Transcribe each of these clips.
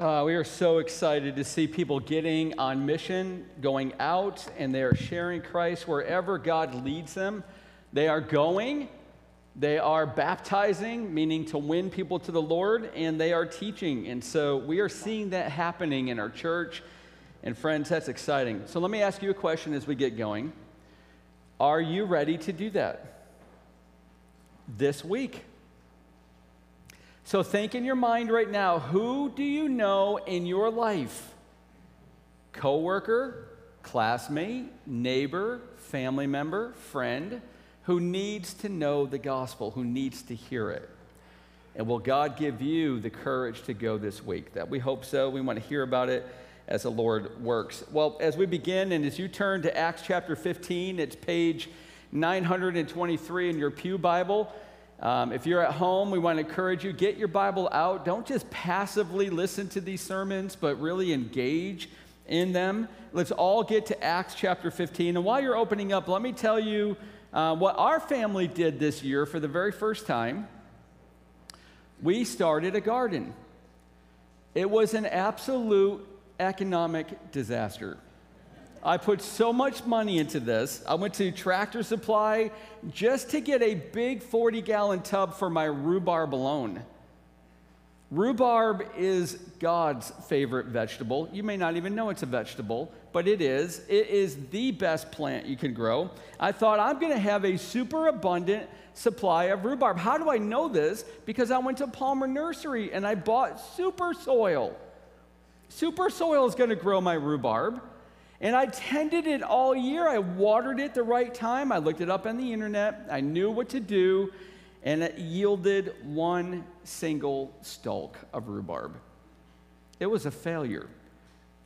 Uh, we are so excited to see people getting on mission, going out, and they are sharing Christ wherever God leads them. They are going, they are baptizing, meaning to win people to the Lord, and they are teaching. And so we are seeing that happening in our church. And friends, that's exciting. So let me ask you a question as we get going Are you ready to do that this week? So think in your mind right now who do you know in your life? Coworker, classmate, neighbor, family member, friend who needs to know the gospel, who needs to hear it. And will God give you the courage to go this week? That we hope so. We want to hear about it as the Lord works. Well, as we begin and as you turn to Acts chapter 15, it's page 923 in your Pew Bible. Um, if you're at home, we want to encourage you get your Bible out. Don't just passively listen to these sermons, but really engage in them. Let's all get to Acts chapter 15. And while you're opening up, let me tell you uh, what our family did this year for the very first time. We started a garden. It was an absolute economic disaster. I put so much money into this. I went to Tractor Supply just to get a big 40 gallon tub for my rhubarb alone. Rhubarb is God's favorite vegetable. You may not even know it's a vegetable, but it is. It is the best plant you can grow. I thought I'm going to have a super abundant supply of rhubarb. How do I know this? Because I went to Palmer Nursery and I bought super soil. Super soil is going to grow my rhubarb. And I tended it all year. I watered it the right time. I looked it up on the internet. I knew what to do. And it yielded one single stalk of rhubarb. It was a failure.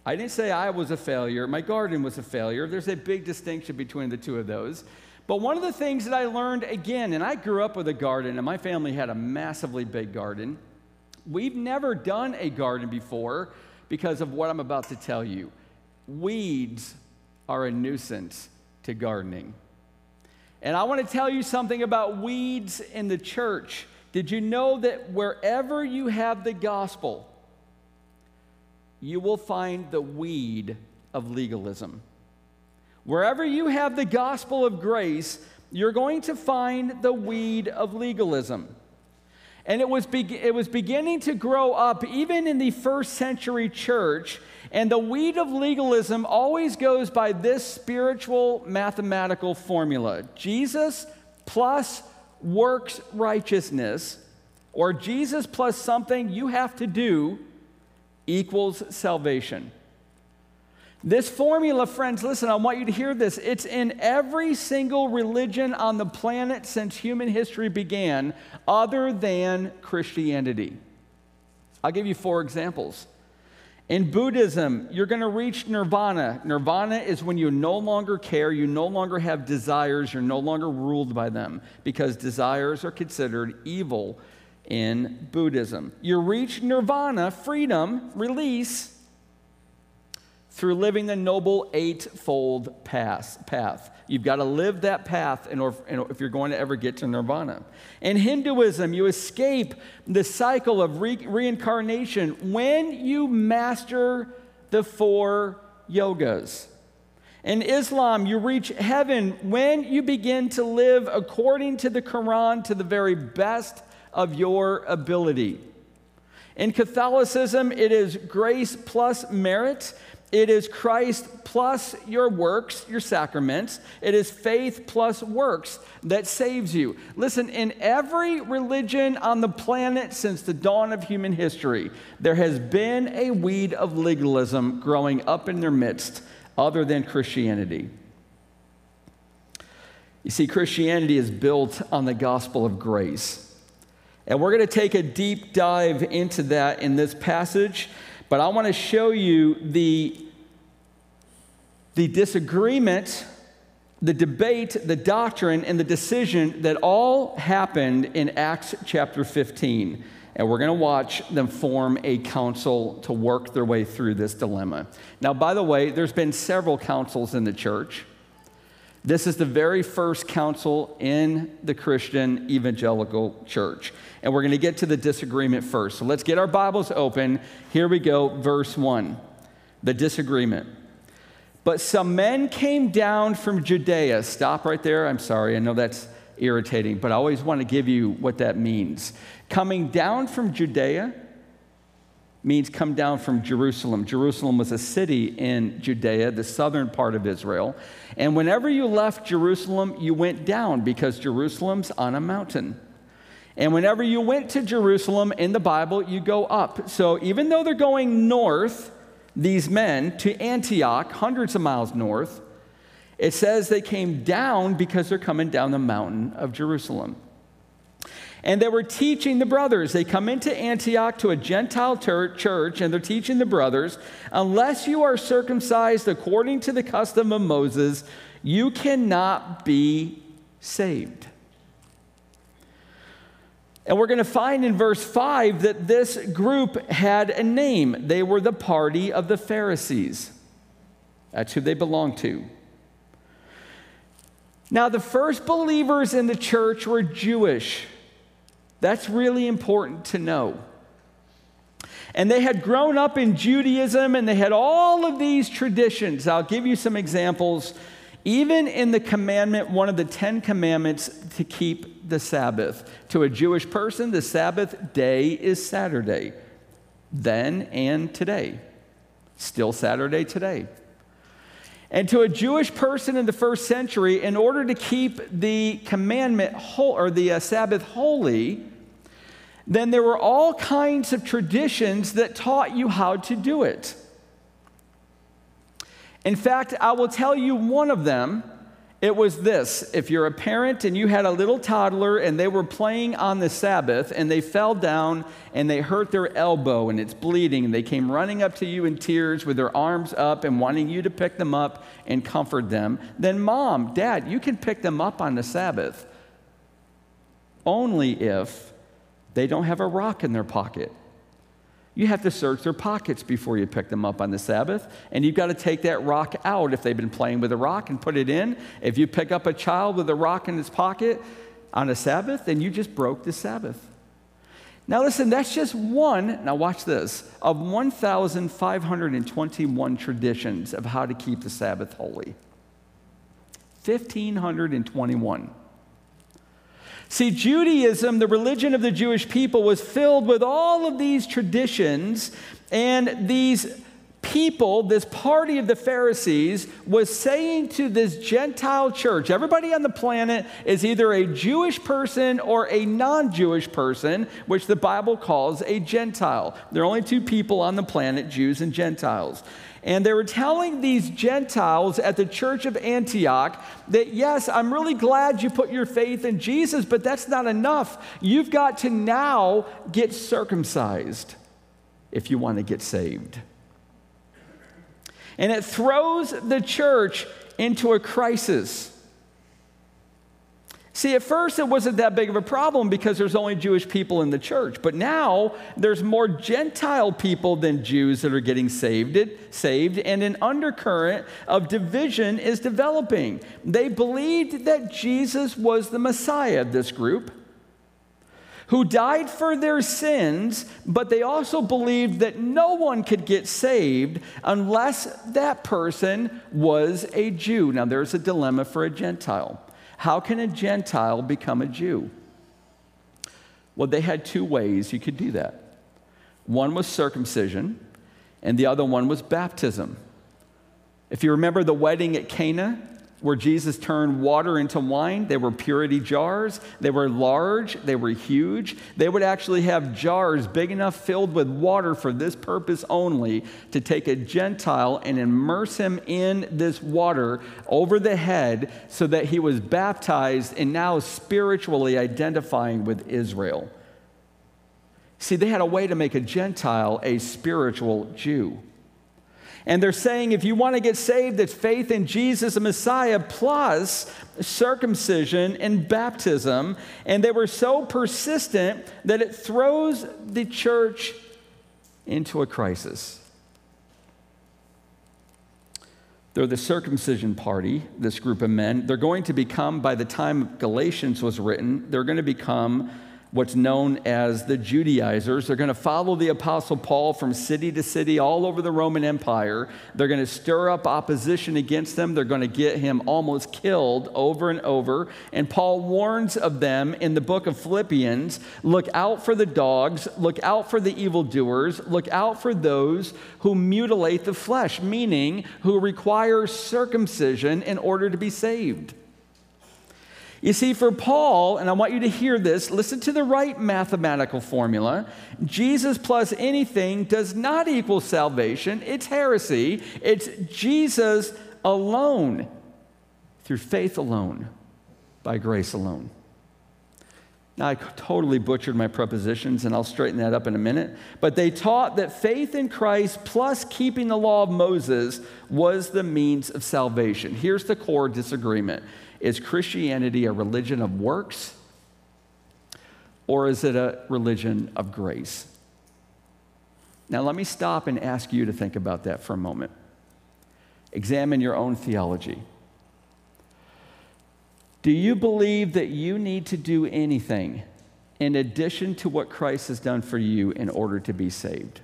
I didn't say I was a failure. My garden was a failure. There's a big distinction between the two of those. But one of the things that I learned again, and I grew up with a garden, and my family had a massively big garden. We've never done a garden before because of what I'm about to tell you weeds are a nuisance to gardening. And I want to tell you something about weeds in the church. Did you know that wherever you have the gospel, you will find the weed of legalism? Wherever you have the gospel of grace, you're going to find the weed of legalism. And it was, be- it was beginning to grow up even in the first century church. And the weed of legalism always goes by this spiritual mathematical formula Jesus plus works righteousness, or Jesus plus something you have to do, equals salvation. This formula, friends, listen, I want you to hear this. It's in every single religion on the planet since human history began, other than Christianity. I'll give you four examples. In Buddhism, you're going to reach nirvana. Nirvana is when you no longer care, you no longer have desires, you're no longer ruled by them because desires are considered evil in Buddhism. You reach nirvana, freedom, release through living the noble eightfold path. You've got to live that path in order, if you're going to ever get to nirvana. In Hinduism, you escape the cycle of re- reincarnation when you master the four yogas. In Islam, you reach heaven when you begin to live according to the Quran to the very best of your ability. In Catholicism, it is grace plus merit. It is Christ plus your works, your sacraments. It is faith plus works that saves you. Listen, in every religion on the planet since the dawn of human history, there has been a weed of legalism growing up in their midst other than Christianity. You see, Christianity is built on the gospel of grace. And we're going to take a deep dive into that in this passage. But I want to show you the the disagreement, the debate, the doctrine, and the decision that all happened in Acts chapter 15. And we're going to watch them form a council to work their way through this dilemma. Now, by the way, there's been several councils in the church. This is the very first council in the Christian evangelical church. And we're going to get to the disagreement first. So let's get our Bibles open. Here we go, verse 1. The disagreement. But some men came down from Judea. Stop right there. I'm sorry. I know that's irritating, but I always want to give you what that means. Coming down from Judea means come down from Jerusalem. Jerusalem was a city in Judea, the southern part of Israel. And whenever you left Jerusalem, you went down because Jerusalem's on a mountain. And whenever you went to Jerusalem in the Bible, you go up. So even though they're going north, these men, to Antioch, hundreds of miles north, it says they came down because they're coming down the mountain of Jerusalem and they were teaching the brothers. They come into Antioch to a Gentile ter- church, and they're teaching the brothers unless you are circumcised according to the custom of Moses, you cannot be saved. And we're going to find in verse 5 that this group had a name. They were the party of the Pharisees. That's who they belonged to. Now, the first believers in the church were Jewish. That's really important to know. And they had grown up in Judaism and they had all of these traditions. I'll give you some examples. Even in the commandment, one of the Ten Commandments to keep the Sabbath. To a Jewish person, the Sabbath day is Saturday, then and today. Still Saturday today. And to a Jewish person in the first century, in order to keep the commandment whole, or the uh, Sabbath holy, then there were all kinds of traditions that taught you how to do it. In fact, I will tell you one of them. It was this if you're a parent and you had a little toddler and they were playing on the Sabbath and they fell down and they hurt their elbow and it's bleeding and they came running up to you in tears with their arms up and wanting you to pick them up and comfort them, then mom, dad, you can pick them up on the Sabbath. Only if they don't have a rock in their pocket. You have to search their pockets before you pick them up on the Sabbath, and you've got to take that rock out if they've been playing with a rock and put it in. If you pick up a child with a rock in his pocket on a Sabbath, then you just broke the Sabbath. Now, listen, that's just one, now watch this, of 1,521 traditions of how to keep the Sabbath holy. 1,521. See, Judaism, the religion of the Jewish people, was filled with all of these traditions, and these people, this party of the Pharisees, was saying to this Gentile church everybody on the planet is either a Jewish person or a non Jewish person, which the Bible calls a Gentile. There are only two people on the planet Jews and Gentiles. And they were telling these Gentiles at the church of Antioch that, yes, I'm really glad you put your faith in Jesus, but that's not enough. You've got to now get circumcised if you want to get saved. And it throws the church into a crisis. See, at first it wasn't that big of a problem because there's only Jewish people in the church. But now there's more Gentile people than Jews that are getting saved, saved, and an undercurrent of division is developing. They believed that Jesus was the Messiah, of this group, who died for their sins, but they also believed that no one could get saved unless that person was a Jew. Now, there's a dilemma for a Gentile. How can a Gentile become a Jew? Well, they had two ways you could do that. One was circumcision, and the other one was baptism. If you remember the wedding at Cana, where Jesus turned water into wine. They were purity jars. They were large. They were huge. They would actually have jars big enough filled with water for this purpose only to take a Gentile and immerse him in this water over the head so that he was baptized and now spiritually identifying with Israel. See, they had a way to make a Gentile a spiritual Jew. And they're saying if you want to get saved, it's faith in Jesus, the Messiah, plus circumcision and baptism. And they were so persistent that it throws the church into a crisis. They're the circumcision party, this group of men. They're going to become, by the time Galatians was written, they're going to become what's known as the Judaizers. They're going to follow the Apostle Paul from city to city all over the Roman Empire. They're going to stir up opposition against them. They're going to get him almost killed over and over. And Paul warns of them in the book of Philippians look out for the dogs, look out for the evildoers, look out for those who mutilate the flesh, meaning who require circumcision in order to be saved. You see, for Paul, and I want you to hear this, listen to the right mathematical formula. Jesus plus anything does not equal salvation. It's heresy. It's Jesus alone, through faith alone, by grace alone. Now, I totally butchered my prepositions, and I'll straighten that up in a minute. But they taught that faith in Christ plus keeping the law of Moses was the means of salvation. Here's the core disagreement is Christianity a religion of works or is it a religion of grace? Now, let me stop and ask you to think about that for a moment. Examine your own theology. Do you believe that you need to do anything in addition to what Christ has done for you in order to be saved?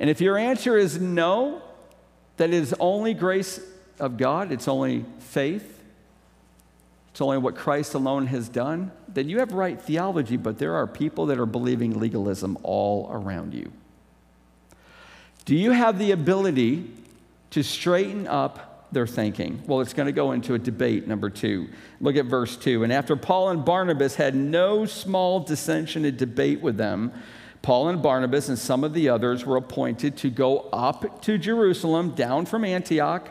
And if your answer is no, that it is only grace of God, it's only faith, it's only what Christ alone has done, then you have right theology, but there are people that are believing legalism all around you. Do you have the ability to straighten up their thinking? Well, it's going to go into a debate, number two. Look at verse two. And after Paul and Barnabas had no small dissension and debate with them, Paul and Barnabas and some of the others were appointed to go up to Jerusalem, down from Antioch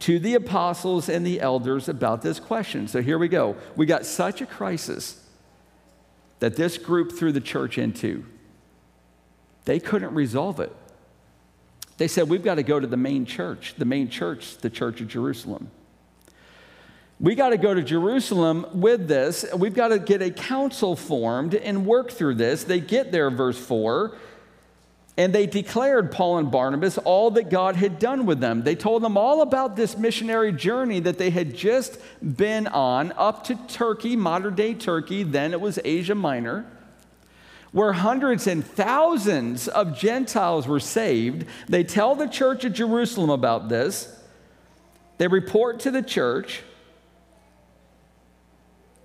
to the apostles and the elders about this question. So here we go. We got such a crisis that this group threw the church into. They couldn't resolve it. They said, We've got to go to the main church, the main church, the church of Jerusalem. We got to go to Jerusalem with this. We've got to get a council formed and work through this. They get there, verse 4. And they declared Paul and Barnabas all that God had done with them. They told them all about this missionary journey that they had just been on up to Turkey, modern day Turkey, then it was Asia Minor, where hundreds and thousands of Gentiles were saved. They tell the church at Jerusalem about this. They report to the church.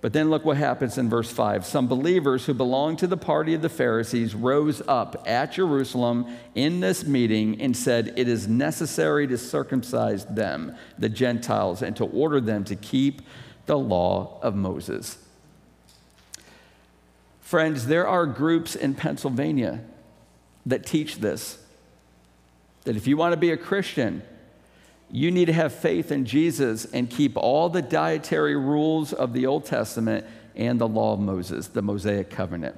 But then look what happens in verse 5. Some believers who belonged to the party of the Pharisees rose up at Jerusalem in this meeting and said, It is necessary to circumcise them, the Gentiles, and to order them to keep the law of Moses. Friends, there are groups in Pennsylvania that teach this that if you want to be a Christian, you need to have faith in Jesus and keep all the dietary rules of the Old Testament and the law of Moses, the Mosaic covenant.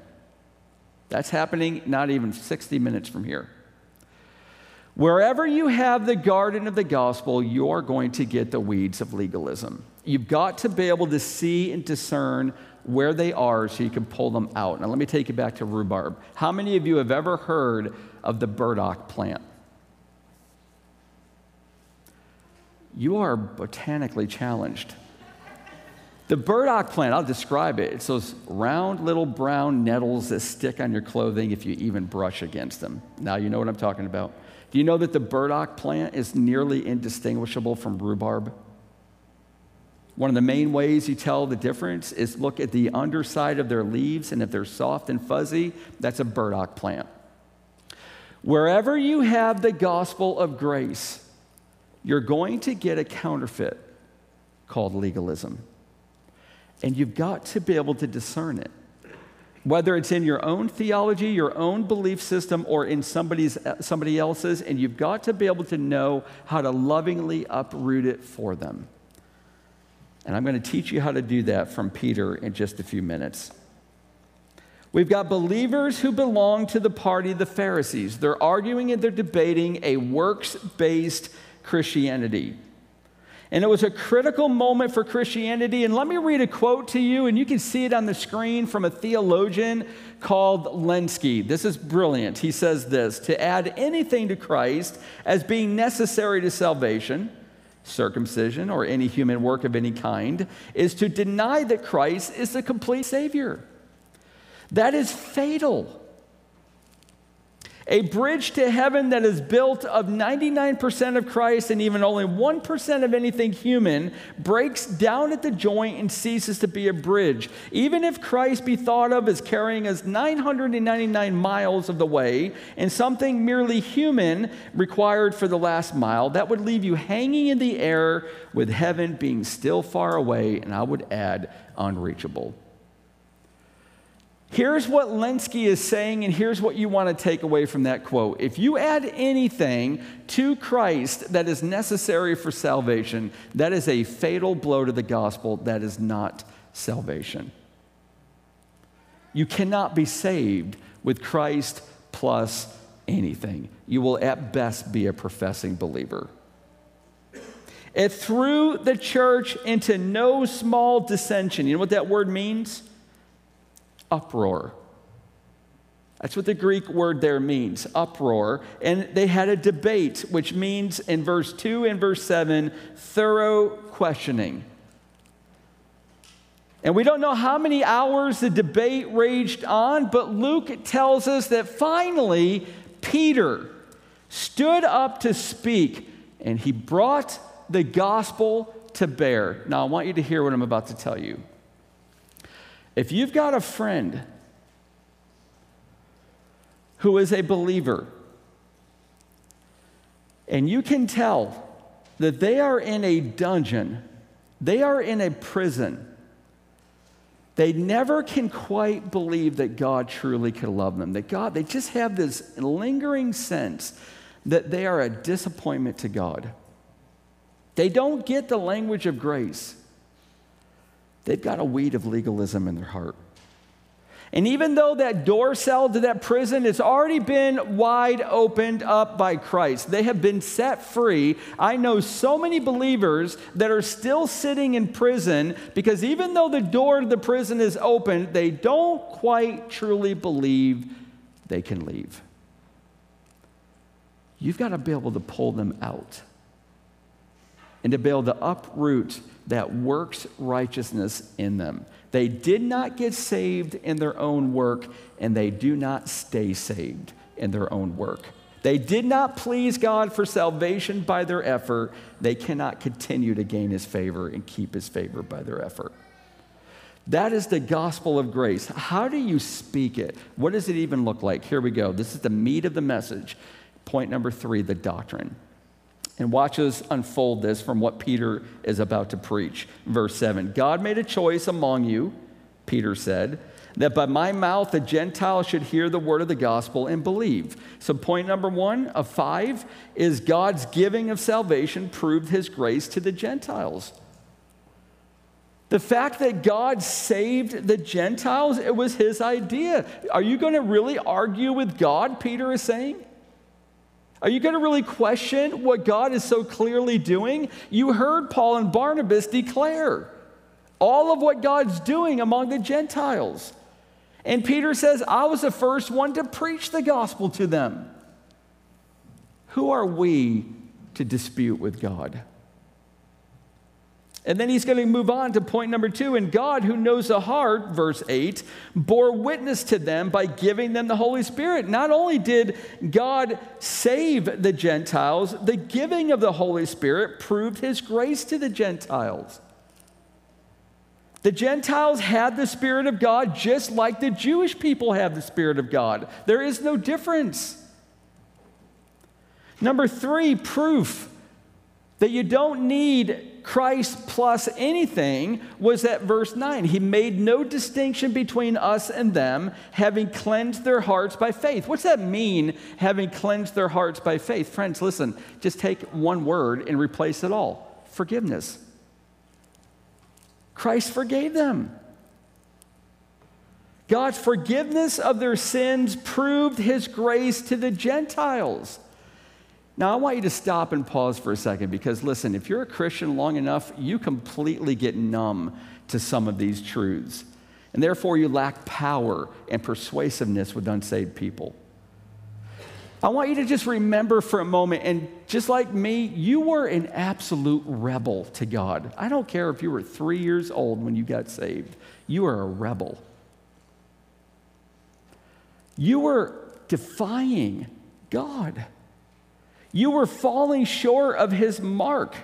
That's happening not even 60 minutes from here. Wherever you have the garden of the gospel, you're going to get the weeds of legalism. You've got to be able to see and discern where they are so you can pull them out. Now, let me take you back to rhubarb. How many of you have ever heard of the burdock plant? You are botanically challenged. The burdock plant, I'll describe it. It's those round little brown nettles that stick on your clothing if you even brush against them. Now you know what I'm talking about. Do you know that the burdock plant is nearly indistinguishable from rhubarb? One of the main ways you tell the difference is look at the underside of their leaves, and if they're soft and fuzzy, that's a burdock plant. Wherever you have the gospel of grace, you're going to get a counterfeit called legalism. And you've got to be able to discern it. Whether it's in your own theology, your own belief system, or in somebody's, uh, somebody else's, and you've got to be able to know how to lovingly uproot it for them. And I'm going to teach you how to do that from Peter in just a few minutes. We've got believers who belong to the party of the Pharisees. They're arguing and they're debating a works based Christianity. And it was a critical moment for Christianity. And let me read a quote to you, and you can see it on the screen from a theologian called Lenski. This is brilliant. He says this To add anything to Christ as being necessary to salvation, circumcision, or any human work of any kind, is to deny that Christ is the complete Savior. That is fatal. A bridge to heaven that is built of 99% of Christ and even only 1% of anything human breaks down at the joint and ceases to be a bridge. Even if Christ be thought of as carrying us 999 miles of the way and something merely human required for the last mile, that would leave you hanging in the air with heaven being still far away, and I would add, unreachable. Here's what Lenski is saying, and here's what you want to take away from that quote. If you add anything to Christ that is necessary for salvation, that is a fatal blow to the gospel. That is not salvation. You cannot be saved with Christ plus anything. You will at best be a professing believer. It threw the church into no small dissension. You know what that word means? Uproar. That's what the Greek word there means, uproar. And they had a debate, which means in verse 2 and verse 7, thorough questioning. And we don't know how many hours the debate raged on, but Luke tells us that finally Peter stood up to speak and he brought the gospel to bear. Now, I want you to hear what I'm about to tell you. If you've got a friend who is a believer, and you can tell that they are in a dungeon, they are in a prison, they never can quite believe that God truly could love them. That God, they just have this lingering sense that they are a disappointment to God. They don't get the language of grace they've got a weed of legalism in their heart. And even though that door cell to that prison has already been wide opened up by Christ, they have been set free. I know so many believers that are still sitting in prison because even though the door to the prison is open, they don't quite truly believe they can leave. You've got to be able to pull them out and to be able to uproot that works righteousness in them. They did not get saved in their own work, and they do not stay saved in their own work. They did not please God for salvation by their effort. They cannot continue to gain his favor and keep his favor by their effort. That is the gospel of grace. How do you speak it? What does it even look like? Here we go. This is the meat of the message. Point number three the doctrine. And watch us unfold this from what Peter is about to preach. Verse 7 God made a choice among you, Peter said, that by my mouth the Gentiles should hear the word of the gospel and believe. So, point number one of five is God's giving of salvation proved his grace to the Gentiles. The fact that God saved the Gentiles, it was his idea. Are you going to really argue with God, Peter is saying? Are you going to really question what God is so clearly doing? You heard Paul and Barnabas declare all of what God's doing among the Gentiles. And Peter says, I was the first one to preach the gospel to them. Who are we to dispute with God? And then he's going to move on to point number two. And God, who knows the heart, verse 8, bore witness to them by giving them the Holy Spirit. Not only did God save the Gentiles, the giving of the Holy Spirit proved his grace to the Gentiles. The Gentiles had the Spirit of God just like the Jewish people have the Spirit of God. There is no difference. Number three, proof that you don't need Christ plus anything was at verse 9. He made no distinction between us and them, having cleansed their hearts by faith. What's that mean, having cleansed their hearts by faith? Friends, listen, just take one word and replace it all forgiveness. Christ forgave them. God's forgiveness of their sins proved his grace to the Gentiles. Now, I want you to stop and pause for a second because, listen, if you're a Christian long enough, you completely get numb to some of these truths. And therefore, you lack power and persuasiveness with unsaved people. I want you to just remember for a moment, and just like me, you were an absolute rebel to God. I don't care if you were three years old when you got saved, you were a rebel. You were defying God. You were falling short of his mark.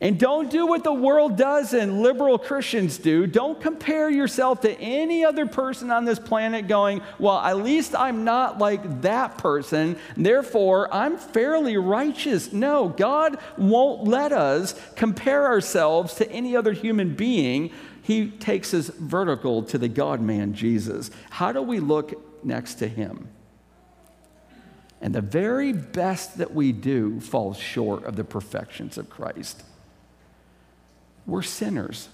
And don't do what the world does and liberal Christians do. Don't compare yourself to any other person on this planet going, well, at least I'm not like that person, therefore I'm fairly righteous. No, God won't let us compare ourselves to any other human being. He takes us vertical to the God man, Jesus. How do we look next to him? And the very best that we do falls short of the perfections of Christ. We're sinners.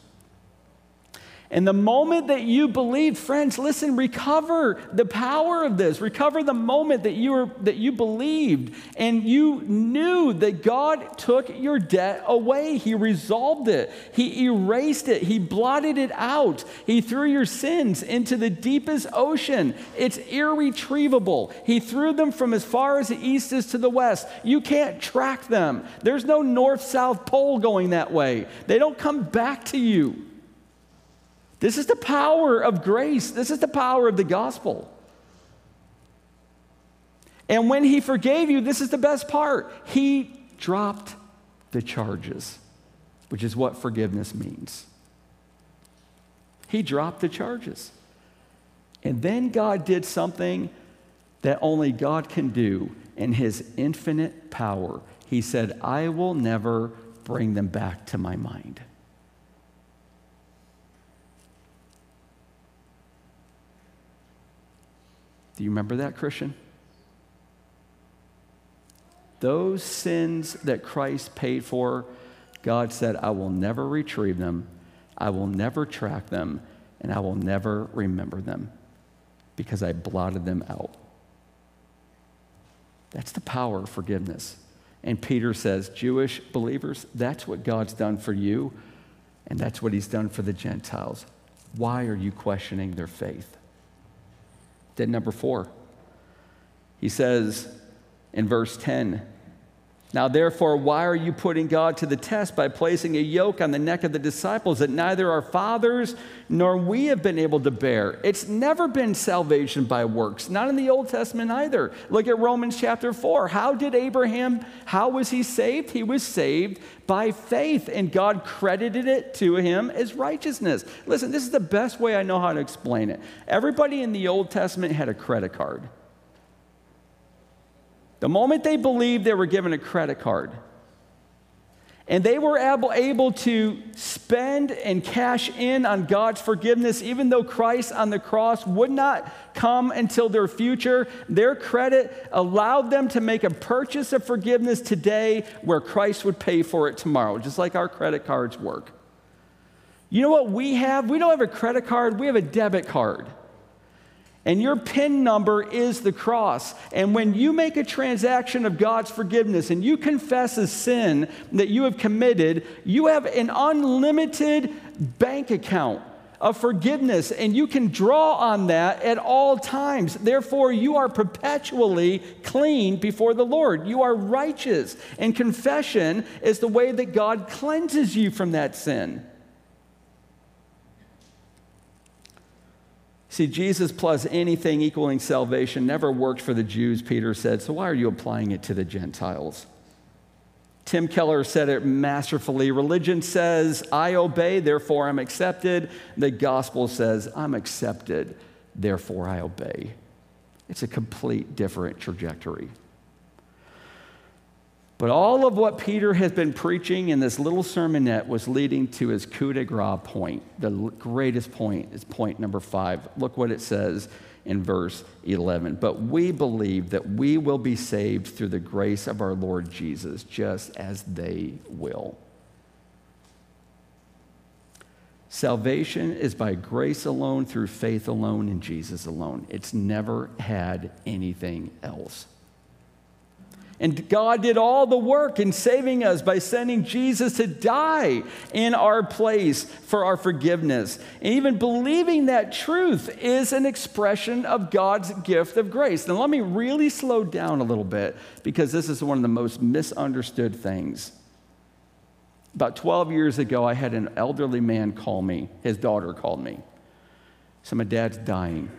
And the moment that you believe, friends, listen, recover the power of this. Recover the moment that you were that you believed and you knew that God took your debt away. He resolved it. He erased it. He blotted it out. He threw your sins into the deepest ocean. It's irretrievable. He threw them from as far as the east is to the west. You can't track them. There's no north-south pole going that way. They don't come back to you. This is the power of grace. This is the power of the gospel. And when he forgave you, this is the best part. He dropped the charges, which is what forgiveness means. He dropped the charges. And then God did something that only God can do in his infinite power. He said, I will never bring them back to my mind. Do you remember that, Christian? Those sins that Christ paid for, God said, I will never retrieve them, I will never track them, and I will never remember them because I blotted them out. That's the power of forgiveness. And Peter says, Jewish believers, that's what God's done for you, and that's what he's done for the Gentiles. Why are you questioning their faith? Then, number four, he says in verse 10, now, therefore, why are you putting God to the test by placing a yoke on the neck of the disciples that neither our fathers nor we have been able to bear? It's never been salvation by works, not in the Old Testament either. Look at Romans chapter 4. How did Abraham, how was he saved? He was saved by faith, and God credited it to him as righteousness. Listen, this is the best way I know how to explain it. Everybody in the Old Testament had a credit card. The moment they believed, they were given a credit card. And they were able, able to spend and cash in on God's forgiveness, even though Christ on the cross would not come until their future. Their credit allowed them to make a purchase of forgiveness today where Christ would pay for it tomorrow, just like our credit cards work. You know what we have? We don't have a credit card, we have a debit card. And your PIN number is the cross. And when you make a transaction of God's forgiveness and you confess a sin that you have committed, you have an unlimited bank account of forgiveness, and you can draw on that at all times. Therefore, you are perpetually clean before the Lord. You are righteous. And confession is the way that God cleanses you from that sin. See, Jesus plus anything equaling salvation never worked for the Jews, Peter said, so why are you applying it to the Gentiles? Tim Keller said it masterfully. Religion says, I obey, therefore I'm accepted. The gospel says, I'm accepted, therefore I obey. It's a complete different trajectory. But all of what Peter has been preaching in this little sermonette was leading to his coup de grace point. The greatest point is point number five. Look what it says in verse 11. But we believe that we will be saved through the grace of our Lord Jesus, just as they will. Salvation is by grace alone, through faith alone, in Jesus alone. It's never had anything else. And God did all the work in saving us by sending Jesus to die in our place for our forgiveness. And even believing that truth is an expression of God's gift of grace. Now, let me really slow down a little bit because this is one of the most misunderstood things. About 12 years ago, I had an elderly man call me. His daughter called me. So, my dad's dying.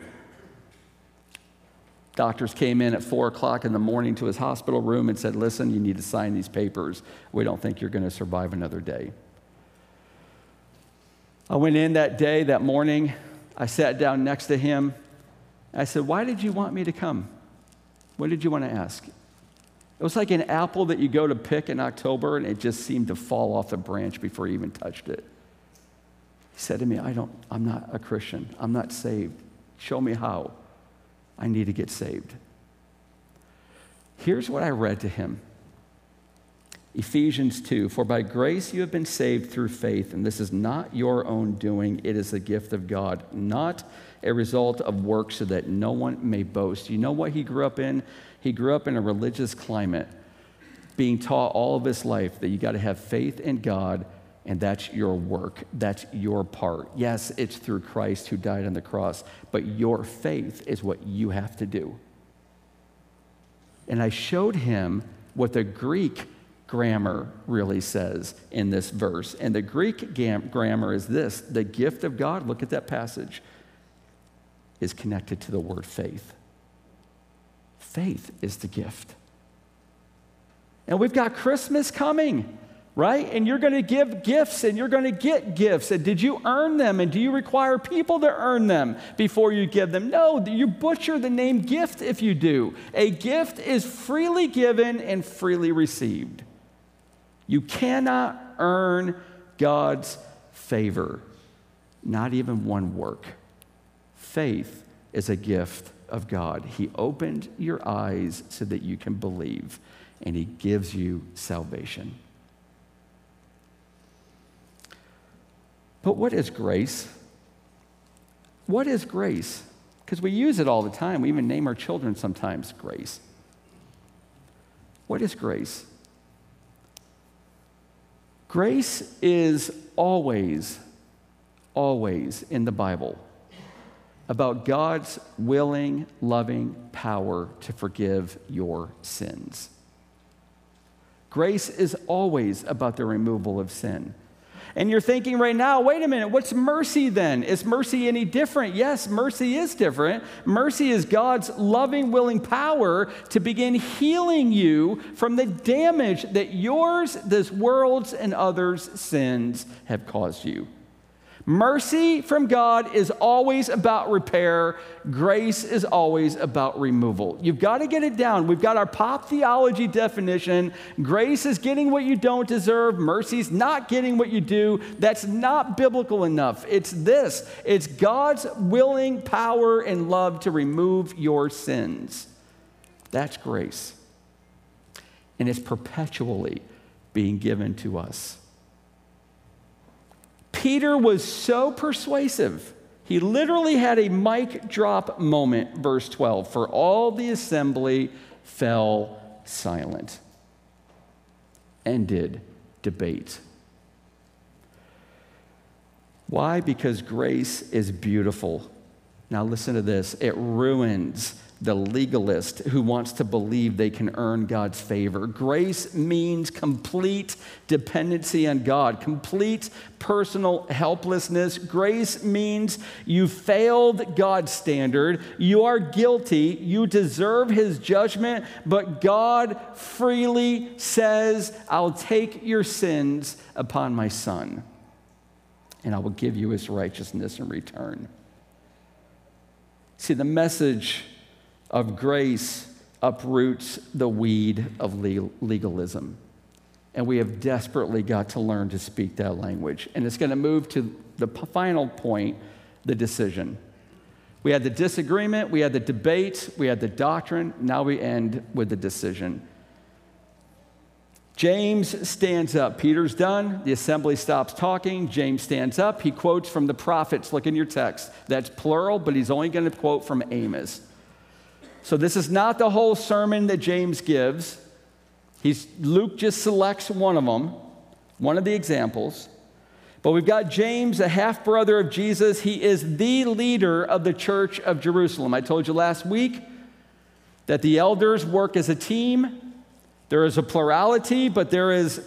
Doctors came in at four o'clock in the morning to his hospital room and said, Listen, you need to sign these papers. We don't think you're going to survive another day. I went in that day, that morning. I sat down next to him. I said, Why did you want me to come? What did you want to ask? It was like an apple that you go to pick in October and it just seemed to fall off the branch before you even touched it. He said to me, I don't, I'm not a Christian. I'm not saved. Show me how. I need to get saved. Here's what I read to him Ephesians 2 For by grace you have been saved through faith, and this is not your own doing, it is a gift of God, not a result of works, so that no one may boast. You know what he grew up in? He grew up in a religious climate, being taught all of his life that you got to have faith in God and that's your work. That's your part. Yes, it's through Christ who died on the cross, but your faith is what you have to do. And I showed him what the Greek grammar really says in this verse. And the Greek gam- grammar is this the gift of God, look at that passage, is connected to the word faith. Faith is the gift. And we've got Christmas coming right? And you're going to give gifts and you're going to get gifts. And did you earn them? And do you require people to earn them before you give them? No, you butcher the name gift if you do. A gift is freely given and freely received. You cannot earn God's favor, not even one work. Faith is a gift of God. He opened your eyes so that you can believe, and He gives you salvation. But what is grace? What is grace? Because we use it all the time. We even name our children sometimes grace. What is grace? Grace is always, always in the Bible about God's willing, loving power to forgive your sins. Grace is always about the removal of sin. And you're thinking right now, wait a minute, what's mercy then? Is mercy any different? Yes, mercy is different. Mercy is God's loving, willing power to begin healing you from the damage that yours, this world's, and others' sins have caused you. Mercy from God is always about repair. Grace is always about removal. You've got to get it down. We've got our pop theology definition. Grace is getting what you don't deserve. Mercy is not getting what you do. That's not biblical enough. It's this it's God's willing power and love to remove your sins. That's grace. And it's perpetually being given to us. Peter was so persuasive. He literally had a mic drop moment, verse 12, for all the assembly fell silent. Ended debate. Why? Because grace is beautiful. Now, listen to this it ruins the legalist who wants to believe they can earn God's favor. Grace means complete dependency on God, complete personal helplessness. Grace means you failed God's standard, you are guilty, you deserve his judgment, but God freely says, I'll take your sins upon my son, and I will give you his righteousness in return. See, the message of grace uproots the weed of legalism. And we have desperately got to learn to speak that language. And it's going to move to the final point the decision. We had the disagreement, we had the debate, we had the doctrine. Now we end with the decision. James stands up. Peter's done. The assembly stops talking. James stands up. He quotes from the prophets. Look in your text. That's plural, but he's only going to quote from Amos. So, this is not the whole sermon that James gives. He's, Luke just selects one of them, one of the examples. But we've got James, a half brother of Jesus. He is the leader of the church of Jerusalem. I told you last week that the elders work as a team. There is a plurality, but there is,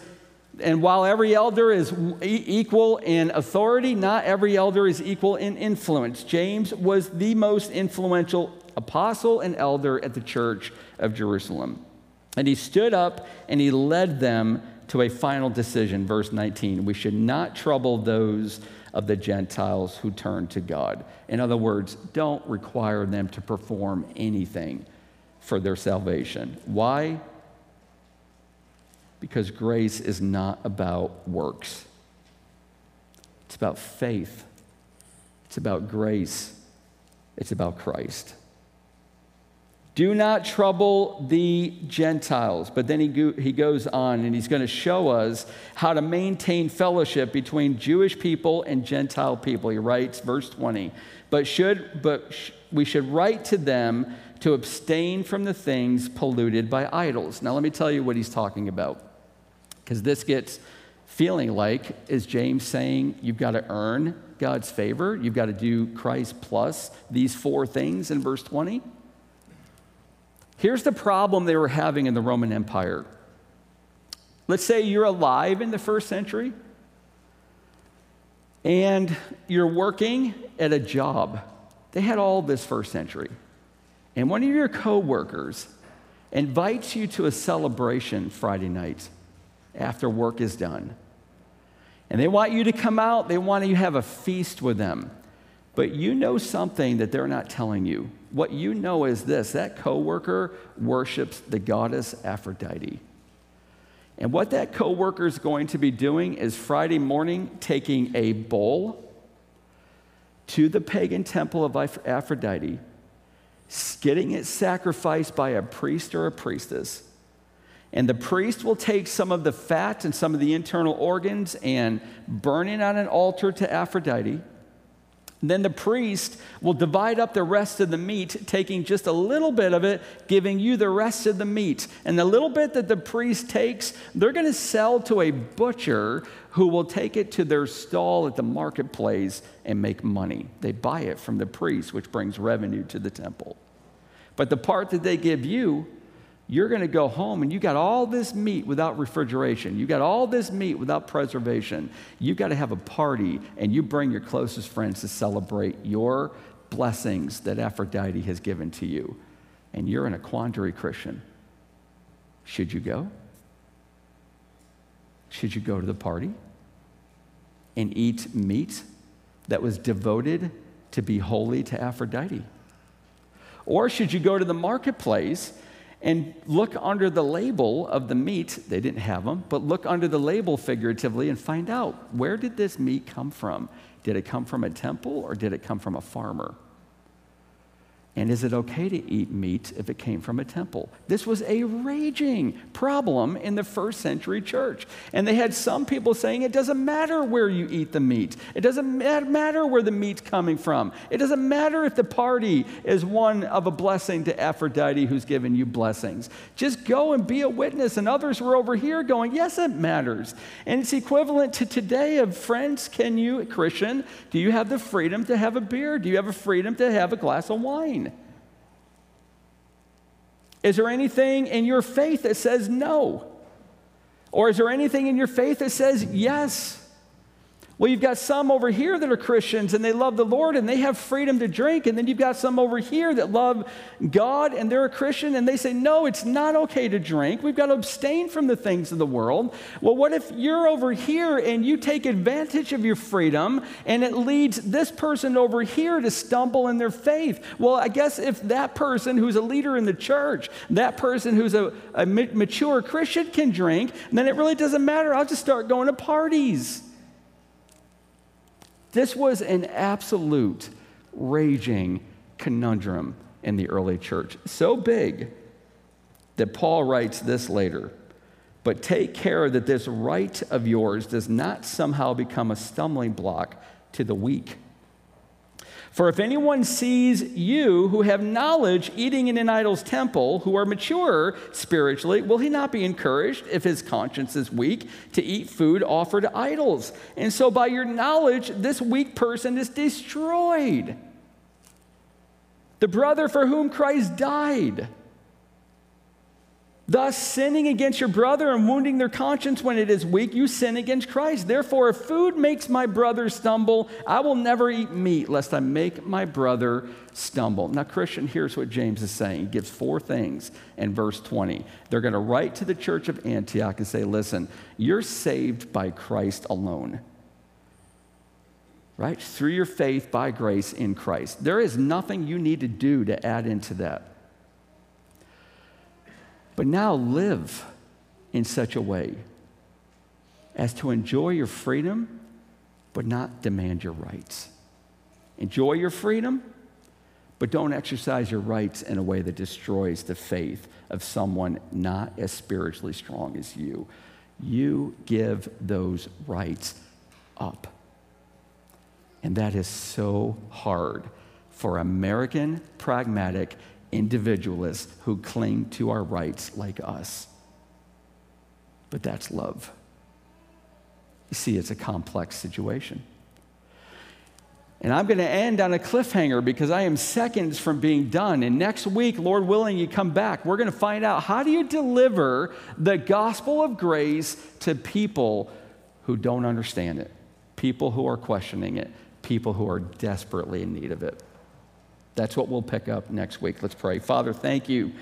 and while every elder is equal in authority, not every elder is equal in influence. James was the most influential apostle and elder at the church of Jerusalem. And he stood up and he led them to a final decision. Verse 19 We should not trouble those of the Gentiles who turn to God. In other words, don't require them to perform anything for their salvation. Why? Because grace is not about works, it's about faith, it's about grace, it's about Christ. Do not trouble the Gentiles. But then he, go, he goes on and he's going to show us how to maintain fellowship between Jewish people and Gentile people. He writes, verse 20, but, should, but sh- we should write to them to abstain from the things polluted by idols. Now, let me tell you what he's talking about, because this gets feeling like, is James saying you've got to earn God's favor? You've got to do Christ plus these four things in verse 20? Here's the problem they were having in the Roman Empire. Let's say you're alive in the first century and you're working at a job. They had all this first century and one of your coworkers invites you to a celebration Friday night after work is done. And they want you to come out, they want you to have a feast with them. But you know something that they're not telling you. What you know is this that coworker worships the goddess Aphrodite. And what that coworker is going to be doing is Friday morning taking a bowl to the pagan temple of Aphrodite getting it sacrificed by a priest or a priestess. And the priest will take some of the fat and some of the internal organs and burn it on an altar to Aphrodite. And then the priest will divide up the rest of the meat, taking just a little bit of it, giving you the rest of the meat. And the little bit that the priest takes, they're going to sell to a butcher who will take it to their stall at the marketplace and make money. They buy it from the priest, which brings revenue to the temple. But the part that they give you, you're going to go home and you got all this meat without refrigeration. You got all this meat without preservation. You got to have a party and you bring your closest friends to celebrate your blessings that Aphrodite has given to you. And you're in a quandary, Christian. Should you go? Should you go to the party and eat meat that was devoted to be holy to Aphrodite? Or should you go to the marketplace and look under the label of the meat? They didn't have them, but look under the label figuratively and find out where did this meat come from? Did it come from a temple or did it come from a farmer? And is it okay to eat meat if it came from a temple? This was a raging problem in the first century church. And they had some people saying it doesn't matter where you eat the meat, it doesn't matter where the meat's coming from. It doesn't matter if the party is one of a blessing to Aphrodite who's given you blessings. Just go and be a witness. And others were over here going, yes, it matters. And it's equivalent to today of friends, can you, Christian, do you have the freedom to have a beer? Do you have a freedom to have a glass of wine? Is there anything in your faith that says no? Or is there anything in your faith that says yes? Well, you've got some over here that are Christians and they love the Lord and they have freedom to drink. And then you've got some over here that love God and they're a Christian and they say, no, it's not okay to drink. We've got to abstain from the things of the world. Well, what if you're over here and you take advantage of your freedom and it leads this person over here to stumble in their faith? Well, I guess if that person who's a leader in the church, that person who's a, a mature Christian can drink, then it really doesn't matter. I'll just start going to parties. This was an absolute raging conundrum in the early church. So big that Paul writes this later. But take care that this right of yours does not somehow become a stumbling block to the weak. For if anyone sees you who have knowledge eating in an idol's temple, who are mature spiritually, will he not be encouraged if his conscience is weak to eat food offered to idols? And so by your knowledge, this weak person is destroyed. The brother for whom Christ died. Thus, sinning against your brother and wounding their conscience when it is weak, you sin against Christ. Therefore, if food makes my brother stumble, I will never eat meat, lest I make my brother stumble. Now, Christian, here's what James is saying. He gives four things in verse 20. They're going to write to the church of Antioch and say, listen, you're saved by Christ alone. Right? Through your faith by grace in Christ. There is nothing you need to do to add into that. But now live in such a way as to enjoy your freedom, but not demand your rights. Enjoy your freedom, but don't exercise your rights in a way that destroys the faith of someone not as spiritually strong as you. You give those rights up. And that is so hard for American pragmatic individualists who cling to our rights like us. But that's love. You see, it's a complex situation. And I'm going to end on a cliffhanger because I am seconds from being done. And next week, Lord willing, you come back. We're going to find out how do you deliver the gospel of grace to people who don't understand it, people who are questioning it, people who are desperately in need of it. That's what we'll pick up next week. Let's pray. Father, thank you,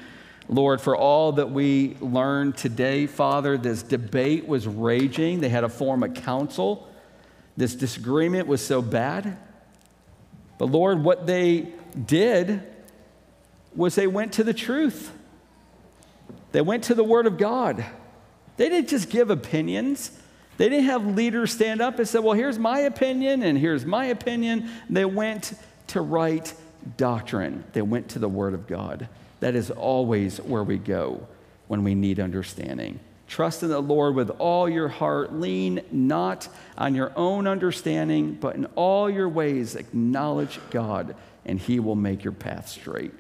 Lord, for all that we learned today. Father, this debate was raging. They had to form a council. This disagreement was so bad. But Lord, what they did was they went to the truth. They went to the Word of God. They didn't just give opinions. They didn't have leaders stand up and say, Well, here's my opinion and here's my opinion. They went to right doctrine. They went to the Word of God. That is always where we go when we need understanding. Trust in the Lord with all your heart. Lean not on your own understanding, but in all your ways acknowledge God, and He will make your path straight.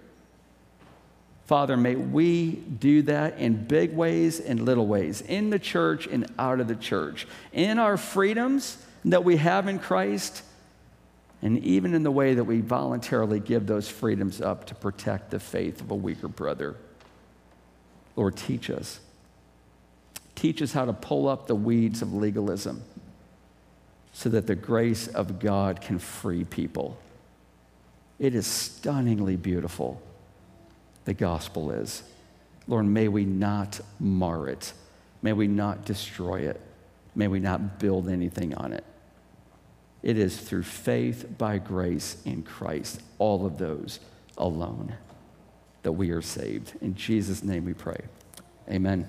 Father, may we do that in big ways and little ways, in the church and out of the church, in our freedoms that we have in Christ and even in the way that we voluntarily give those freedoms up to protect the faith of a weaker brother. Lord, teach us. Teach us how to pull up the weeds of legalism so that the grace of God can free people. It is stunningly beautiful, the gospel is. Lord, may we not mar it. May we not destroy it. May we not build anything on it. It is through faith by grace in Christ, all of those alone, that we are saved. In Jesus' name we pray. Amen.